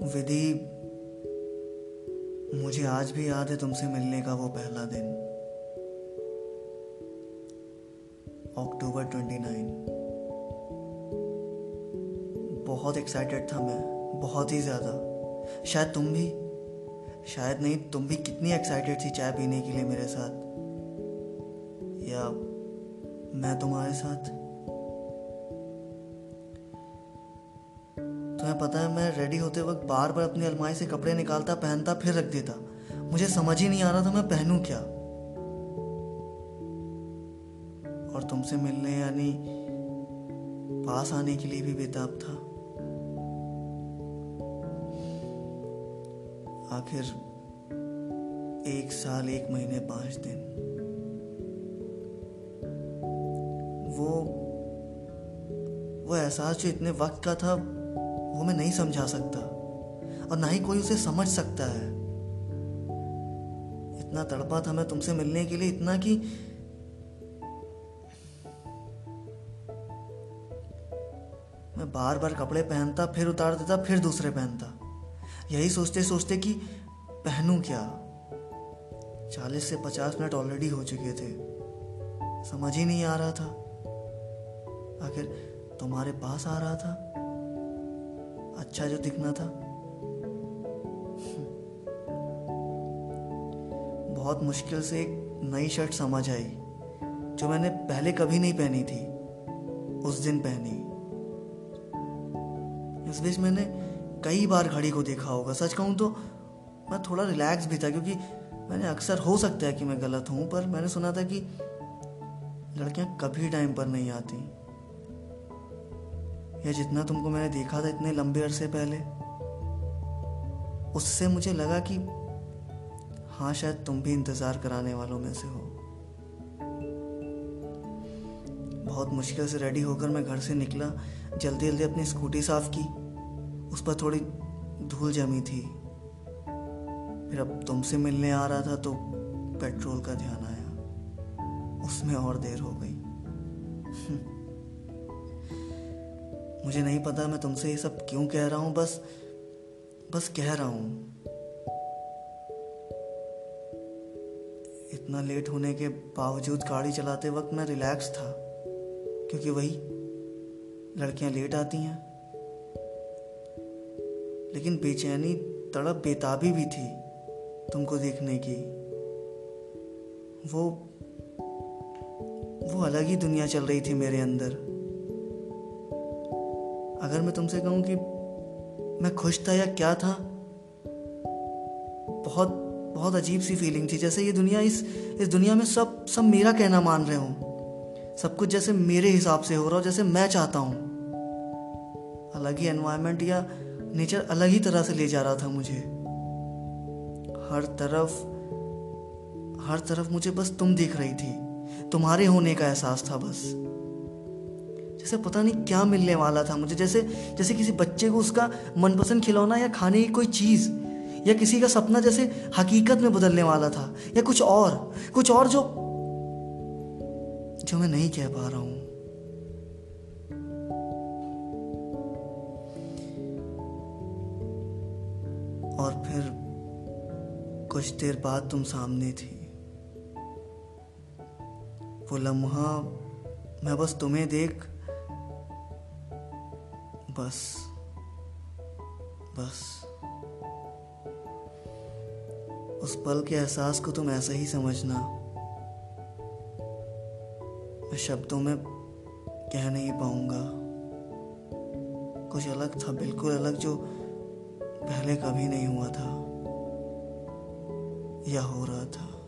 विधि मुझे आज भी याद है तुमसे मिलने का वो पहला दिन। अक्टूबर 29 बहुत एक्साइटेड था मैं, बहुत ही ज़्यादा। शायद तुम भी, शायद नहीं, तुम भी कितनी एक्साइटेड थी चाय पीने के लिए मेरे साथ। या मैं तुम्हारे साथ? तुम्हें पता है, मैं रेडी होते वक्त बार बार अपनी अलमारी से कपड़े निकालता, पहनता, फिर रख देता। मुझे समझ ही नहीं आ रहा था मैं पहनूं क्या। और तुमसे मिलने यानी पास आने के लिए भी बेताब था। आखिर एक साल, एक महीने, पाँच दिन। वो वो एहसास जो इतने वक्त का था वो मैं नहीं समझा सकता। और ना ही कोई उसे समझ सकता है। इतना तड़पा था मैं तुमसे मिलने के लिए, इतना कि मैं बार बार कपड़े पहनता, फिर उतार देता, फिर दूसरे पहनता। यही सोचते सोचते कि पहनूं क्या? चालीस से पचास मिनट ऑलरेडी हो चुके थे। समझ ही नहीं आ रहा था। आखिर तुम्हारे पास आ रहा था? अच्छा जो दिखना था। बहुत मुश्किल से एक नई शर्ट समझ आई, जो मैंने पहले कभी नहीं पहनी थी, उस दिन पहनी। इस बीच मैंने कई बार घड़ी को देखा होगा। सच कहूँ तो मैं थोड़ा रिलैक्स भी था, क्योंकि मैंने अक्सर हो सकता है कि मैं गलत हूँ, पर मैंने सुना था कि लड़कियाँ कभी टाइम पर नहीं आती। या जितना तुमको मैंने देखा था इतने लंबे अरसे पहले, उससे मुझे लगा कि हाँ शायद तुम भी इंतज़ार कराने वालों में से हो। बहुत मुश्किल से रेडी होकर मैं घर से निकला जल्दी जल्दी अपनी स्कूटी साफ़ की, उस पर थोड़ी धूल जमी थी। फिर अब तुमसे मिलने आ रहा था तो पेट्रोल का ध्यान आया, उसमें और देर हो गई। मुझे नहीं पता मैं तुमसे ये सब क्यों कह रहा हूँ, बस बस कह रहा हूँ। इतना लेट होने के बावजूद गाड़ी चलाते वक्त मैं रिलैक्स था, क्योंकि वही लड़कियाँ लेट आती हैं। लेकिन बेचैनी, तड़प, बेताबी भी थी तुमको देखने की। वो वो अलग ही दुनिया चल रही थी मेरे अंदर। अगर मैं तुमसे कहूँ कि मैं खुश था या क्या था, बहुत बहुत अजीब सी फीलिंग थी। जैसे ये दुनिया इस इस दुनिया में सब सब मेरा कहना मान रहे हो। सब कुछ जैसे मेरे हिसाब से हो रहा हो, जैसे मैं चाहता हूँ। अलग ही एनवायरनमेंट या नेचर अलग ही तरह से ले जा रहा था मुझे। हर तरफ़ हर तरफ़ मुझे बस तुम दिख रही थी। तुम्हारे होने का एहसास था बस। जैसे पता नहीं क्या मिलने वाला था मुझे। जैसे जैसे किसी बच्चे को उसका मनपसंद खिलौना या खाने की कोई चीज़, या किसी का सपना जैसे हकीकत में बदलने वाला था, या कुछ और कुछ और जो जो मैं नहीं कह पा रहा हूँ। और फिर कुछ देर बाद तुम सामने थी। वो लम्हा मैं बस तुम्हें देख बस बस। उस पल के एहसास को तुम ऐसा ही समझना। मैं शब्दों में कह नहीं पाऊँगा। कुछ अलग था, बिल्कुल अलग, जो पहले कभी नहीं हुआ था या हो रहा था।